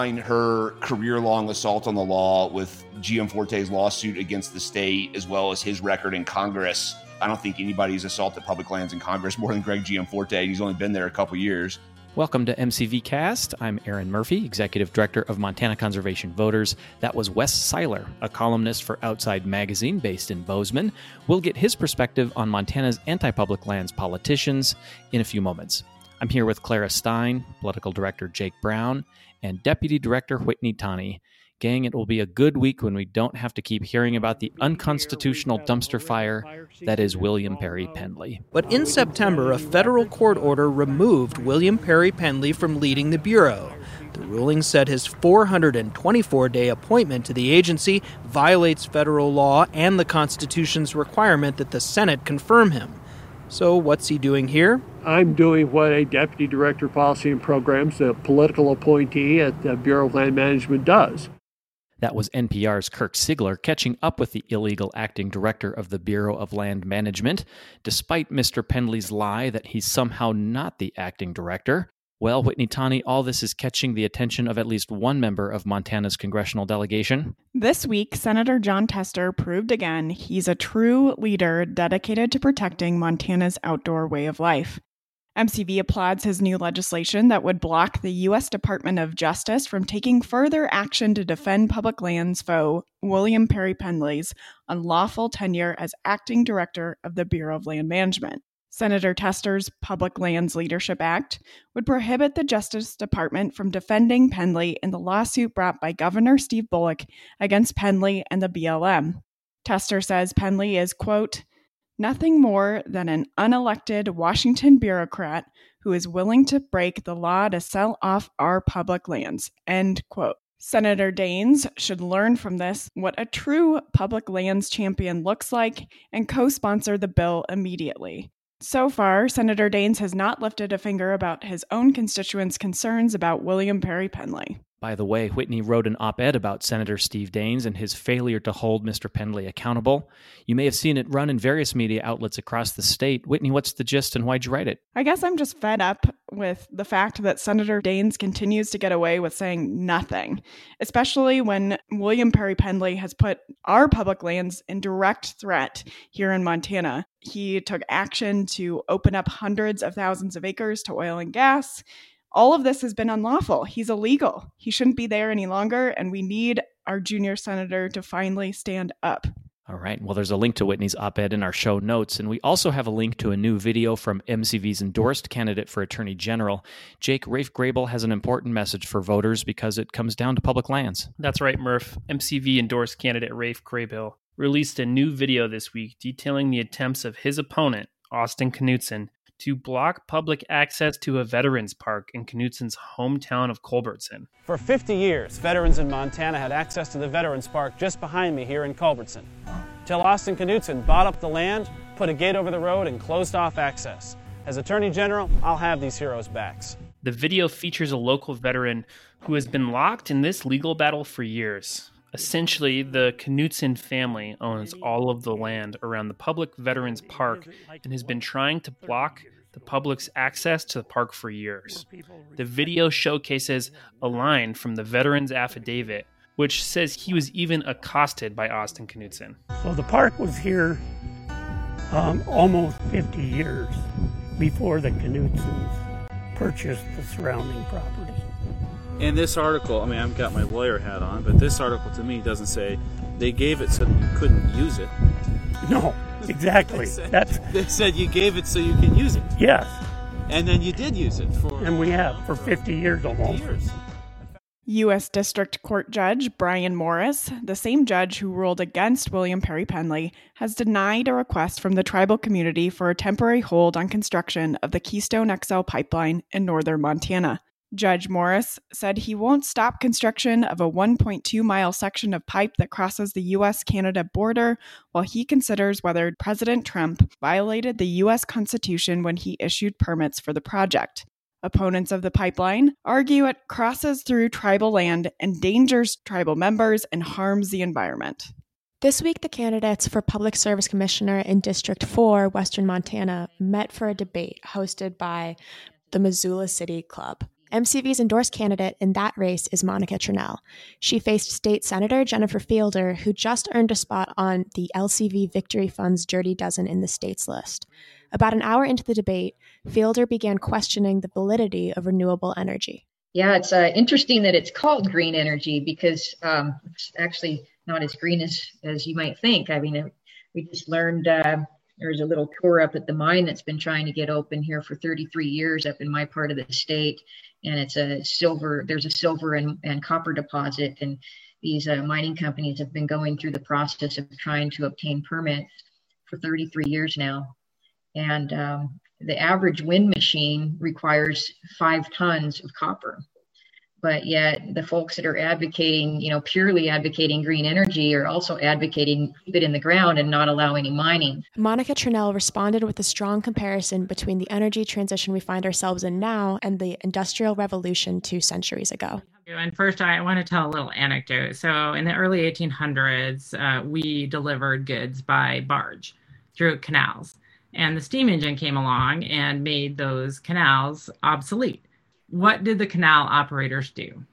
combine her career long assault on the law with Gianforte's lawsuit against the state, as well as his record in Congress, I don't think anybody's assaulted public lands in Congress more than Greg Gianforte. He's only been there a couple years. Welcome to MCV Cast. I'm Aaron Murphy, Executive Director of Montana Conservation Voters. That was Wes Siler, a columnist for Outside Magazine based in Bozeman. We'll get his perspective on Montana's anti public lands politicians in a few moments. I'm here with Clara Stein, Political Director Jake Brown, and Deputy Director Whitney Tawney. Gang, it will be a good week when we don't have to keep hearing about the unconstitutional dumpster fire that is William Perry Pendley. But in September, a federal court order removed William Perry Pendley from leading the Bureau. The ruling said his 424 day appointment to the agency violates federal law and the Constitution's requirement that the Senate confirm him. So, what's he doing here? I'm doing what a deputy director of policy and programs, a political appointee at the Bureau of Land Management, does. That was NPR's Kirk Siegler catching up with the illegal acting director of the Bureau of Land Management, despite Mr. Pendley's lie that he's somehow not the acting director. Well, Whitney Tawney, all this is catching the attention of at least one member of Montana's congressional delegation. This week, Senator Jon Tester proved again he's a true leader dedicated to protecting Montana's outdoor way of life. MCV applauds his new legislation that would block the U.S. Department of Justice from taking further action to defend public lands foe William Perry Pendley's unlawful tenure as acting director of the Bureau of Land Management. Senator Tester's Public Lands Leadership Act would prohibit the Justice Department from defending Pendley in the lawsuit brought by Governor Steve Bullock against Pendley and the BLM. Tester says Pendley is, quote, nothing more than an unelected Washington bureaucrat who is willing to break the law to sell off our public lands. End quote. Senator Daines should learn from this what a true public lands champion looks like and co sponsor the bill immediately. So far, Senator Daines has not lifted a finger about his own constituents' concerns about William Perry Pendley. By the way, Whitney wrote an op ed about Senator Steve Daines and his failure to hold Mr. Pendley accountable. You may have seen it run in various media outlets across the state. Whitney, what's the gist and why'd you write it? I guess I'm just fed up with the fact that Senator Daines continues to get away with saying nothing, especially when William Perry Pendley has put our public lands in direct threat here in Montana. He took action to open up hundreds of thousands of acres to oil and gas all of this has been unlawful. He's illegal. He shouldn't be there any longer, and we need our junior senator to finally stand up. All right. Well, there's a link to Whitney's op ed in our show notes, and we also have a link to a new video from MCV's endorsed candidate for Attorney General. Jake Raph Graybill has an important message for voters because it comes down to public lands. That's right, Murph. MCV endorsed candidate Raph Graybill released a new video this week detailing the attempts of his opponent, Austin Knudsen, to block public access to a veterans park in Knudsen's hometown of Culbertson. For 50 years, veterans in Montana had access to the Veterans Park just behind me here in Culbertson. Till Austin Knudsen bought up the land, put a gate over the road, and closed off access. As Attorney General, I'll have these heroes' backs. The video features a local veteran who has been locked in this legal battle for years. Essentially, the Knudsen family owns all of the land around the public Veterans Park and has been trying to block the public's access to the park for years. The video showcases a line from the veteran's affidavit, which says he was even accosted by Austin Knudsen. So the park was here um, almost 50 years before the Knudsens purchased the surrounding property. In this article, I mean, I've got my lawyer hat on, but this article to me doesn't say they gave it so that you couldn't use it. No, exactly. they, said, That's they said you gave it so you can use it. yes, And then you did use it for and we have for 50 years 50 almost. years. U.S. District Court Judge Brian Morris, the same judge who ruled against William Perry Pendley, has denied a request from the tribal community for a temporary hold on construction of the Keystone XL pipeline in northern Montana. Judge Morris said he won't stop construction of a 1.2 mile section of pipe that crosses the U.S. Canada border while he considers whether President Trump violated the U.S. Constitution when he issued permits for the project. Opponents of the pipeline argue it crosses through tribal land, endangers tribal members, and harms the environment. This week, the candidates for Public Service Commissioner in District 4, Western Montana, met for a debate hosted by the Missoula City Club. MCV's endorsed candidate in that race is Monica Tranel. She faced state senator Jennifer Fielder, who just earned a spot on the LCV Victory Fund's Dirty Dozen in the state's list. About an hour into the debate, Fielder began questioning the validity of renewable energy. Yeah, it's uh, interesting that it's called green energy because um, it's actually not as green as, as you might think. I mean, we just learned uh, there's a little tour up at the mine that's been trying to get open here for 33 years up in my part of the state. And it's a silver, there's a silver and, and copper deposit. And these uh, mining companies have been going through the process of trying to obtain permits for 33 years now. And um, the average wind machine requires five tons of copper but yet the folks that are advocating, you know, purely advocating green energy are also advocating keep it in the ground and not allow any mining. Monica Tranel responded with a strong comparison between the energy transition we find ourselves in now and the industrial revolution two centuries ago. And first, I want to tell a little anecdote. So, in the early 1800s, uh, we delivered goods by barge through canals, and the steam engine came along and made those canals obsolete what did the canal operators do?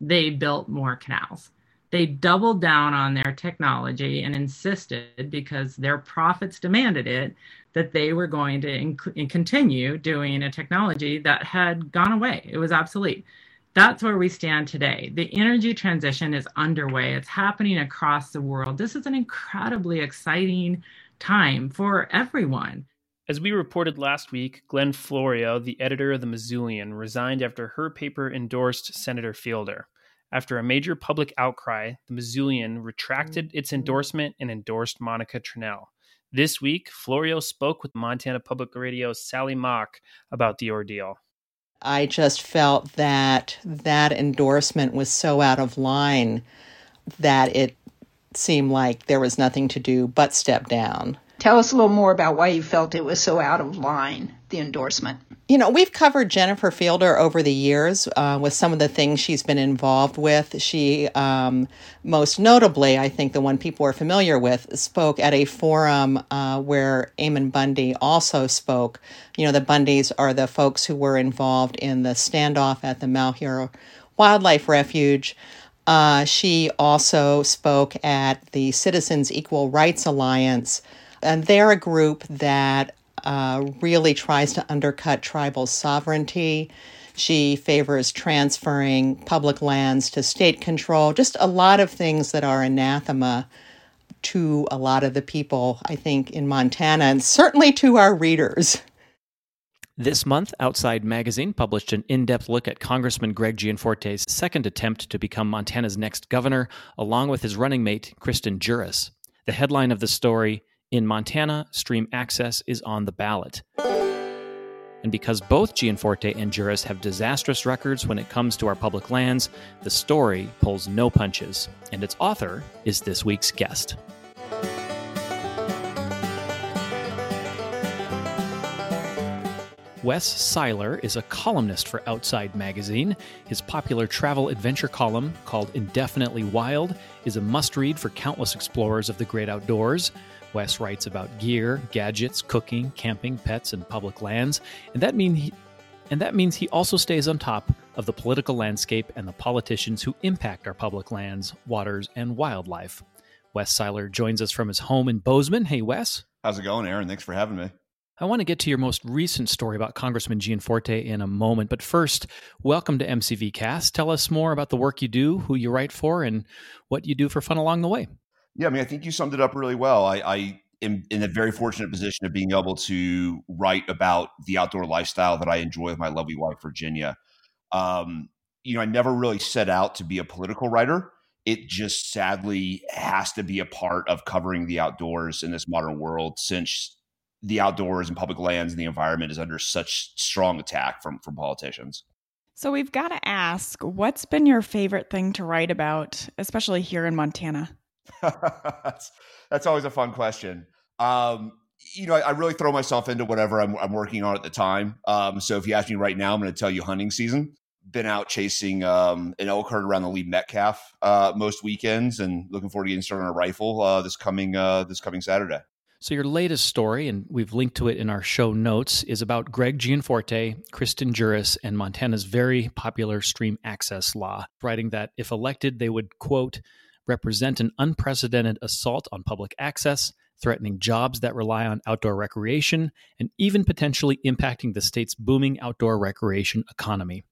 They built more canals. They doubled down on their technology and insisted, because their profits demanded it, that they were going to inc- continue doing a technology that had gone away. It was obsolete. That's where we stand today. The energy transition is underway, it's happening across the world. This is an incredibly exciting time for everyone. As we reported last week, Gwen Florio, the editor of the Missoulian, resigned after her paper endorsed Senator Fielder. After a major public outcry, the Missoulian retracted mm-hmm. its endorsement and endorsed Monica Tranel. This week, Florio spoke with Montana Public Radio's Sally Mauk about the ordeal. I just felt that that endorsement was so out of line that it seemed like there was nothing to do but step down. Tell us a little more about why you felt it was so out of line, the endorsement. You know, we've covered Jennifer Fielder over the years uh, with some of the things she's been involved with. She, um, most notably, I think the one people are familiar with, spoke at a forum uh, where Ammon Bundy also spoke. You know, the Bundys are the folks who were involved in the standoff at the Malheur Wildlife Refuge. Uh, she also spoke at the Citizens Equal Rights Alliance and they're a group that uh, really tries to undercut tribal sovereignty. She favors transferring public lands to state control, just a lot of things that are anathema to a lot of the people, I think, in Montana, and certainly to our readers. This month, Outside Magazine published an in depth look at Congressman Greg Gianforte's second attempt to become Montana's next governor, along with his running mate, Kristen Juras. The headline of the story in Montana, stream access is on the ballot. And because both Gianforte and Juras have disastrous records when it comes to our public lands, the story pulls no punches, and its author is this week's guest. Wes Siler is a columnist for Outside Magazine. His popular travel adventure column, called Indefinitely Wild, is a must read for countless explorers of the great outdoors. Wes writes about gear, gadgets, cooking, camping, pets, and public lands, and that mean he, and that means he also stays on top of the political landscape and the politicians who impact our public lands, waters, and wildlife. Wes Siler joins us from his home in Bozeman. Hey, Wes. How's it going, Aaron? Thanks for having me. I want to get to your most recent story about Congressman Gianforte in a moment, but first, welcome to MCV Cast. Tell us more about the work you do, who you write for, and what you do for fun along the way. Yeah, I mean, I think you summed it up really well. I, I am in a very fortunate position of being able to write about the outdoor lifestyle that I enjoy with my lovely wife, Virginia. Um, you know, I never really set out to be a political writer. It just sadly has to be a part of covering the outdoors in this modern world since the outdoors and public lands and the environment is under such strong attack from from politicians. So we've got to ask, what's been your favorite thing to write about, especially here in Montana? that's, that's always a fun question. Um, you know, I, I, really throw myself into whatever I'm, I'm working on at the time. Um, so if you ask me right now, I'm going to tell you hunting season. Been out chasing um, an elk herd around the Lee Metcalf uh, most weekends, and looking forward to getting started on a rifle uh, this coming uh, this coming Saturday. So, your latest story, and we've linked to it in our show notes, is about Greg Gianforte, Kristen Juras, and Montana's very popular stream access law, writing that if elected, they would, quote, represent an unprecedented assault on public access, threatening jobs that rely on outdoor recreation, and even potentially impacting the state's booming outdoor recreation economy.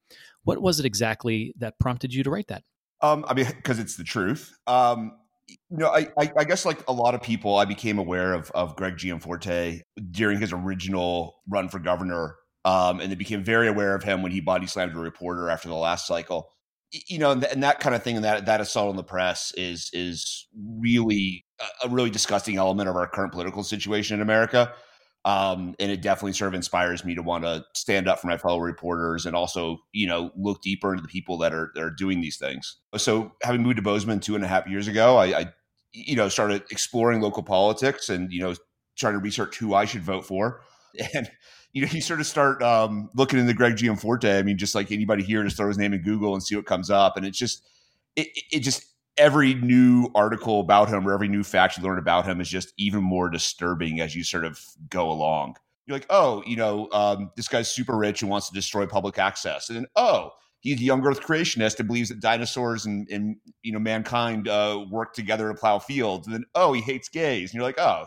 What was it exactly that prompted you to write that? Um, I mean, because it's the truth. Um, you know, I, I, I, guess like a lot of people, I became aware of of Greg Gianforte during his original run for governor, um, and they became very aware of him when he body slammed a reporter after the last cycle. You know, and, th- and that kind of thing, and that that assault on the press is is really a, a really disgusting element of our current political situation in America. Um, and it definitely sort of inspires me to want to stand up for my fellow reporters and also, you know, look deeper into the people that are that are doing these things. So, having moved to Bozeman two and a half years ago, I, I you know, started exploring local politics and you know, trying to research who I should vote for. And you know, you sort of start um, looking into Greg Gianforte. I mean, just like anybody here, just throw his name in Google and see what comes up. And it's just, it, it just every new article about him or every new fact you learn about him is just even more disturbing as you sort of go along. You're like, oh, you know, um, this guy's super rich and wants to destroy public access, and then oh, he's a young Earth creationist and believes that dinosaurs and, and you know mankind uh, work together to plow fields, and then oh, he hates gays, and you're like, oh,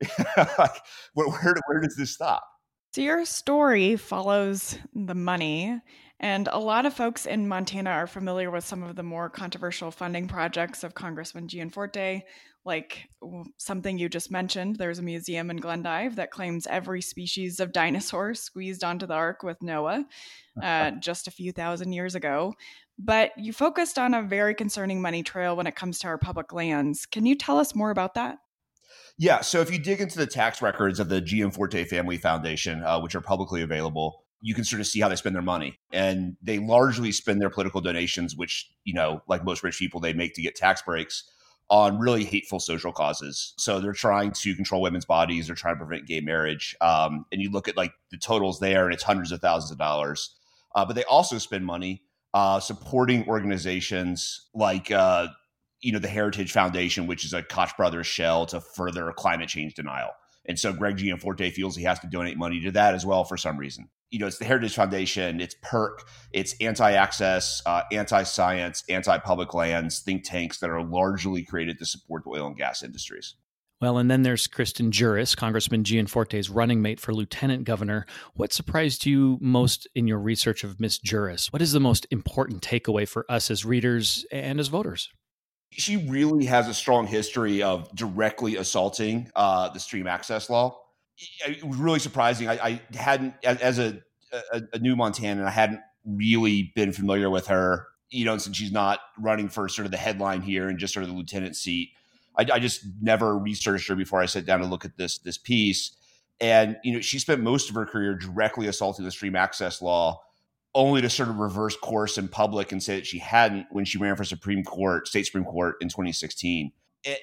like, where, where where does this stop? So your story follows the money and a lot of folks in Montana are familiar with some of the more controversial funding projects of Congressman Gianforte, like something you just mentioned. There's a museum in Glendive that claims every species of dinosaur squeezed onto the ark with Noah uh, just a few thousand years ago. But you focused on a very concerning money trail when it comes to our public lands. Can you tell us more about that? Yeah, so if you dig into the tax records of the Gianforte Family Foundation, uh, which are publicly available, you can sort of see how they spend their money. And they largely spend their political donations, which, you know, like most rich people, they make to get tax breaks on really hateful social causes. So they're trying to control women's bodies, they're trying to prevent gay marriage. Um, and you look at like the totals there, and it's hundreds of thousands of dollars. Uh, but they also spend money uh, supporting organizations like, uh, you know, the Heritage Foundation, which is a Koch brothers shell to further climate change denial. And so Greg Gianforte feels he has to donate money to that as well for some reason you know, it's the Heritage Foundation, it's PERC, it's anti-access, uh, anti-science, anti-public lands think tanks that are largely created to support the oil and gas industries. Well, and then there's Kristen Juras, Congressman Gianforte's running mate for lieutenant governor. What surprised you most in your research of Miss Juras? What is the most important takeaway for us as readers and as voters? She really has a strong history of directly assaulting uh, the stream access law it was really surprising. I, I hadn't, as a, a, a new Montanan, I hadn't really been familiar with her. You know, since she's not running for sort of the headline here and just sort of the lieutenant seat, I, I just never researched her before I sat down to look at this this piece. And you know, she spent most of her career directly assaulting the stream access law, only to sort of reverse course in public and say that she hadn't when she ran for Supreme Court, state Supreme Court in 2016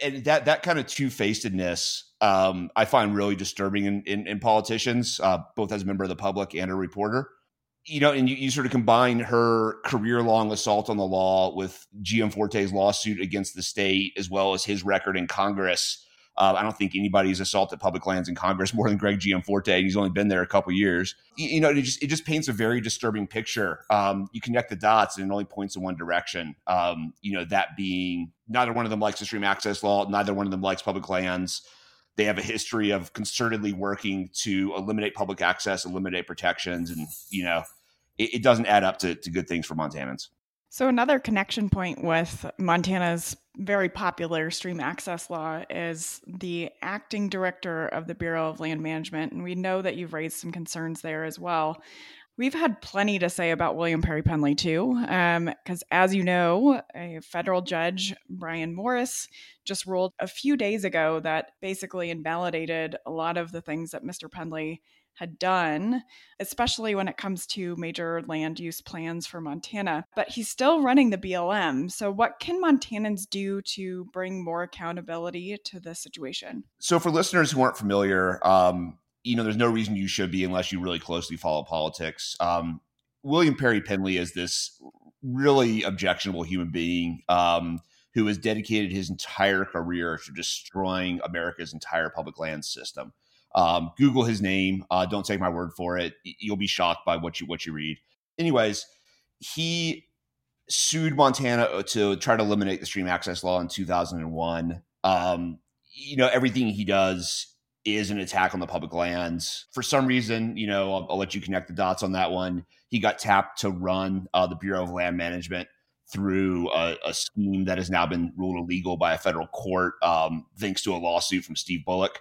and that that kind of two facedness um, I find really disturbing in, in, in politicians, uh, both as a member of the public and a reporter. You know, and you, you sort of combine her career long assault on the law with Gianforte's lawsuit against the state, as well as his record in Congress. Uh, I don't think anybody's assaulted public lands in Congress more than Greg Gianforte. And he's only been there a couple years. You, you, know, it just it just paints a very disturbing picture. Um, you connect the dots, and it only points in one direction. Um, you know, that being neither one of them likes extreme access law. Neither one of them likes public lands. They have a history of concertedly working to eliminate public access, eliminate protections, and you know, it, it doesn't add up to, to good things for Montanans. So, another connection point with Montana's very popular stream access law is the acting director of the Bureau of Land Management. And we know that you've raised some concerns there as well. We've had plenty to say about William Perry Pendley, too, because um, as you know, a federal judge, Brian Morris, just ruled a few days ago that basically invalidated a lot of the things that Mr. Pendley had done, especially when it comes to major land use plans for Montana. But he's still running the BLM. So, what can Montanans do to bring more accountability to this situation? So, for listeners who aren't familiar, um, you know, there's no reason you should be unless you really closely follow politics. Um, William Perry Pendley is this really objectionable human being um, who has dedicated his entire career to destroying America's entire public land system. Um, Google his name. Uh, don't take my word for it. You'll be shocked by what you what you read. Anyways, he sued Montana uh, to try to eliminate the stream access law in 2001. Um, you know, everything he does is an attack on the public lands. For some reason, you know, I'll, I'll let you connect the dots on that one. He got tapped to run uh, the Bureau of Land Management through a, a, scheme that has now been ruled illegal by a federal court, um, thanks to a lawsuit from Steve Bullock.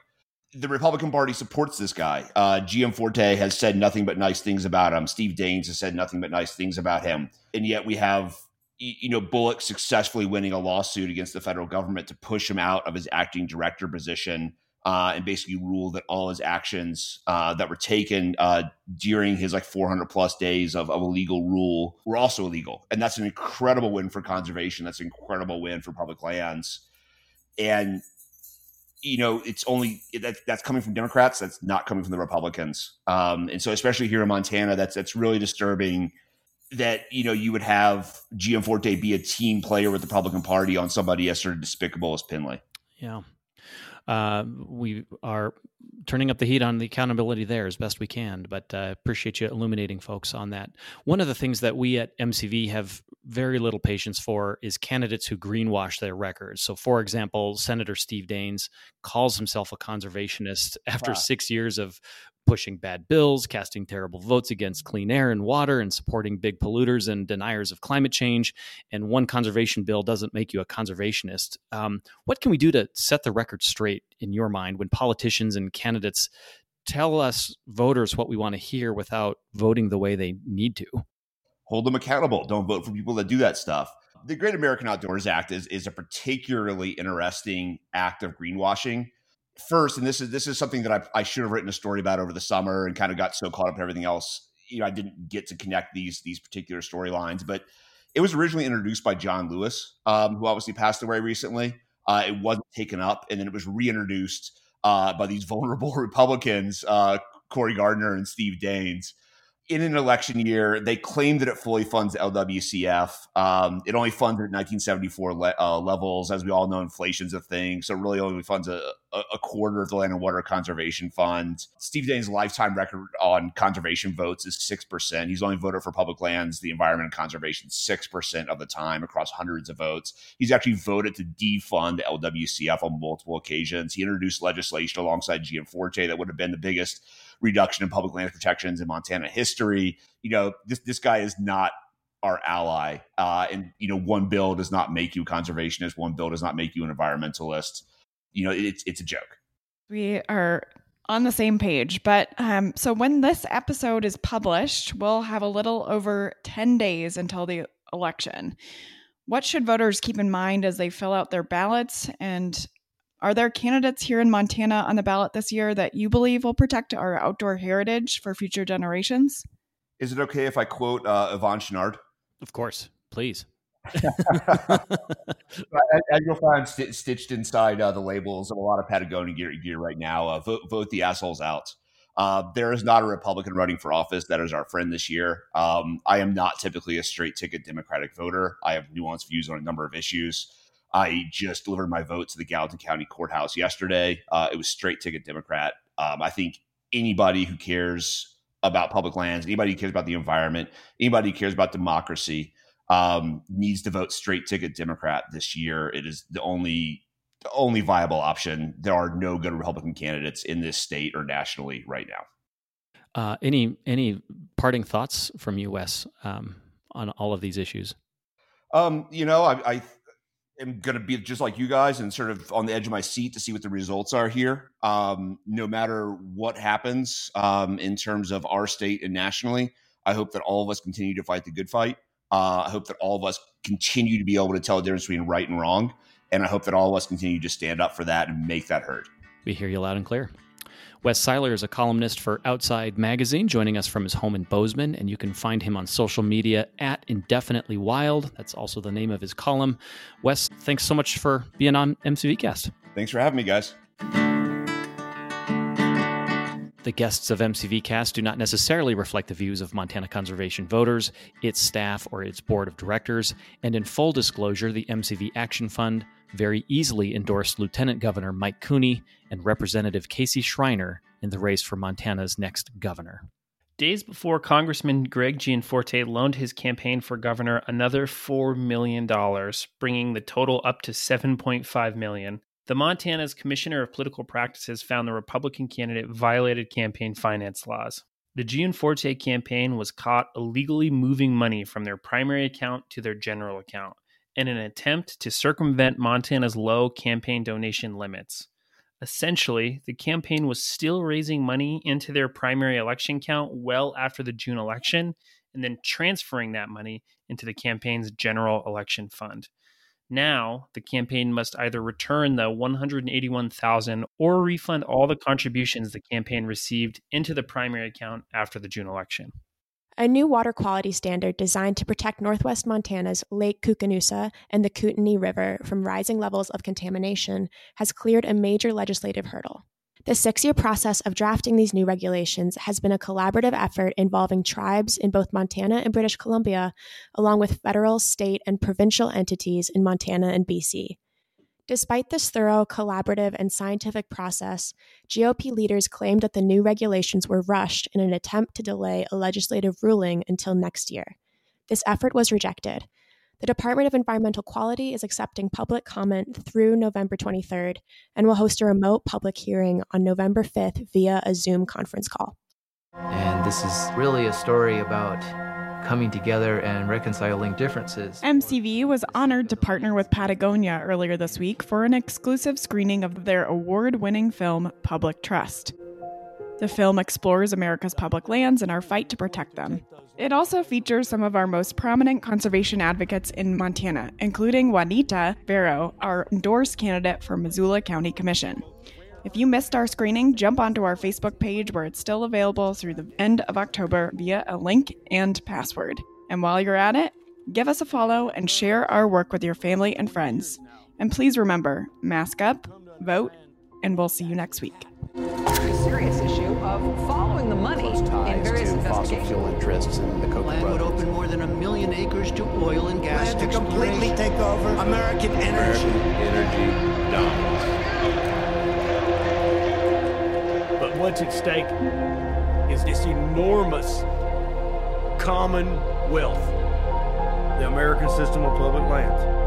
The Republican Party supports this guy. Uh, Forte has said nothing but nice things about him. Steve Daines has said nothing but nice things about him. And yet we have, you know, Bullock successfully winning a lawsuit against the federal government to push him out of his acting director position uh, and basically rule that all his actions uh, that were taken uh, during his like 400 plus days of, of illegal rule were also illegal. And that's an incredible win for conservation. That's an incredible win for public lands. And you know, it's only that that's coming from Democrats. That's not coming from the Republicans. Um, and so, especially here in Montana, that's that's really disturbing. That you know you would have Gianforte be a team player with the Republican Party on somebody as sort of despicable as Pendley. Yeah, uh, we are turning up the heat on the accountability there as best we can. But uh, appreciate you illuminating folks on that. One of the things that we at MCV have very little patience for is candidates who greenwash their records. So, for example, Senator Steve Daines calls himself a conservationist after wow. six years of pushing bad bills, casting terrible votes against clean air and water, and supporting big polluters and deniers of climate change. And one conservation bill doesn't make you a conservationist. Um, what can we do to set the record straight in your mind when politicians and candidates tell us voters what we want to hear without voting the way they need to? Hold them accountable. Don't vote for people that do that stuff. The Great American Outdoors Act is, is a particularly interesting act of greenwashing first, and this is this is something that I, I should have written a story about over the summer and kind of got so caught up in everything else. You know, I didn't get to connect these these particular storylines, but it was originally introduced by John Lewis, um, who obviously passed away recently. Uh, it wasn't taken up, and then it was reintroduced uh, by these vulnerable Republicans, uh, Cory Gardner and Steve Daines in an election year, they claim that it fully funds LWCF. Um, it only funds at 1974 le- uh, levels. As we all know, inflation's a thing. So, really, only funds a, a quarter of the Land and Water Conservation Fund. Steve Daines' lifetime record on conservation votes is 6%. He's only voted for public lands, the environment, and conservation 6% of the time across hundreds of votes. He's actually voted to defund LWCF on multiple occasions. He introduced legislation alongside Gianforte that would have been the biggest reduction in public land protections in Montana history. You know, this this guy is not our ally, uh, and you know, one bill does not make you conservationist. One bill does not make you an environmentalist. You know, it's it's a joke. We are on the same page. But um, so when this episode is published, we'll have a little over 10 days until the election. What should voters keep in mind as they fill out their ballots? And are there candidates here in Montana on the ballot this year that you believe will protect our outdoor heritage for future generations? Is it okay if I quote uh, Yvon Chouinard? Of course, please. You'll find st- stitched inside uh, the labels of a lot of Patagonia gear, gear right now, uh, vote, vote the assholes out. Uh, there is not a Republican running for office that is our friend this year. Um, I am not typically a straight ticket Democratic voter. I have nuanced views on a number of issues. I just delivered my vote to the Gallatin County Courthouse yesterday. Uh, it was straight ticket Democrat. Um, I think anybody who cares about public lands, anybody who cares about the environment, anybody who cares about democracy um, needs to vote straight ticket Democrat this year. It is the only the only viable option. There are no good Republican candidates in this state or nationally right now. Uh, any any parting thoughts from you, Wes, um, on all of these issues? Um, you know, I, I am going to be just like you guys and sort of on the edge of my seat to see what the results are here. Um, no matter what happens um, in terms of our state and nationally, I hope that all of us continue to fight the good fight. Uh, I hope that all of us continue to be able to tell the difference between right and wrong. And I hope that all of us continue to stand up for that and make that heard. We hear you loud and clear. Wes Siler is a columnist for Outside Magazine, joining us from his home in Bozeman, and you can find him on social media at Indefinitely Wild. That's also the name of his column. Wes, thanks so much for being on MCV Cast. Thanks for having me, guys. The guests of MCV Cast do not necessarily reflect the views of Montana Conservation voters, its staff, or its board of directors, and in full disclosure, the MCV Action Fund very easily endorsed Lieutenant Governor Mike Cooney and Representative Casey Schreiner in the race for Montana's next governor. Days before Congressman Greg Gianforte loaned his campaign for governor another $4 million, bringing the total up to $7.5 million, the Montana's Commissioner of Political Practices found the Republican candidate violated campaign finance laws. The Gianforte campaign was caught illegally moving money from their primary account to their general account in an attempt to circumvent Montana's low campaign donation limits. Essentially, the campaign was still raising money into their primary election count well after the June election and then transferring that money into the campaign's general election fund. Now, the campaign must either return the 181,000 or refund all the contributions the campaign received into the primary account after the June election. A new water quality standard designed to protect northwest Montana's Lake Koocanusa and the Kootenai River from rising levels of contamination has cleared a major legislative hurdle. The six year process of drafting these new regulations has been a collaborative effort involving tribes in both Montana and British Columbia, along with federal, state, and provincial entities in Montana and BC. Despite this thorough, collaborative, and scientific process, GOP leaders claimed that the new regulations were rushed in an attempt to delay a legislative ruling until next year. This effort was rejected. The Department of Environmental Quality is accepting public comment through November 23rd and will host a remote public hearing on November 5th via a Zoom conference call. And this is really a story about coming together and reconciling differences. MCV was honored to partner with Patagonia earlier this week for an exclusive screening of their award winning film, Public Trust. The film explores America's public lands and our fight to protect them. It also features some of our most prominent conservation advocates in Montana, including Juanita Vero, our endorsed candidate for Missoula County Commission. If you missed our screening, jump onto our Facebook page where it's still available through the end of October via a link and password. And while you're at it, give us a follow and share our work with your family and friends. And please remember mask up, vote, and we'll see you next week. Money in various to fossil fuel interests in the Koch Land would open more than a million acres to oil and gas Plan to completely take over American energy. energy dominance. But what's at stake is this enormous common wealth, the American system of public lands.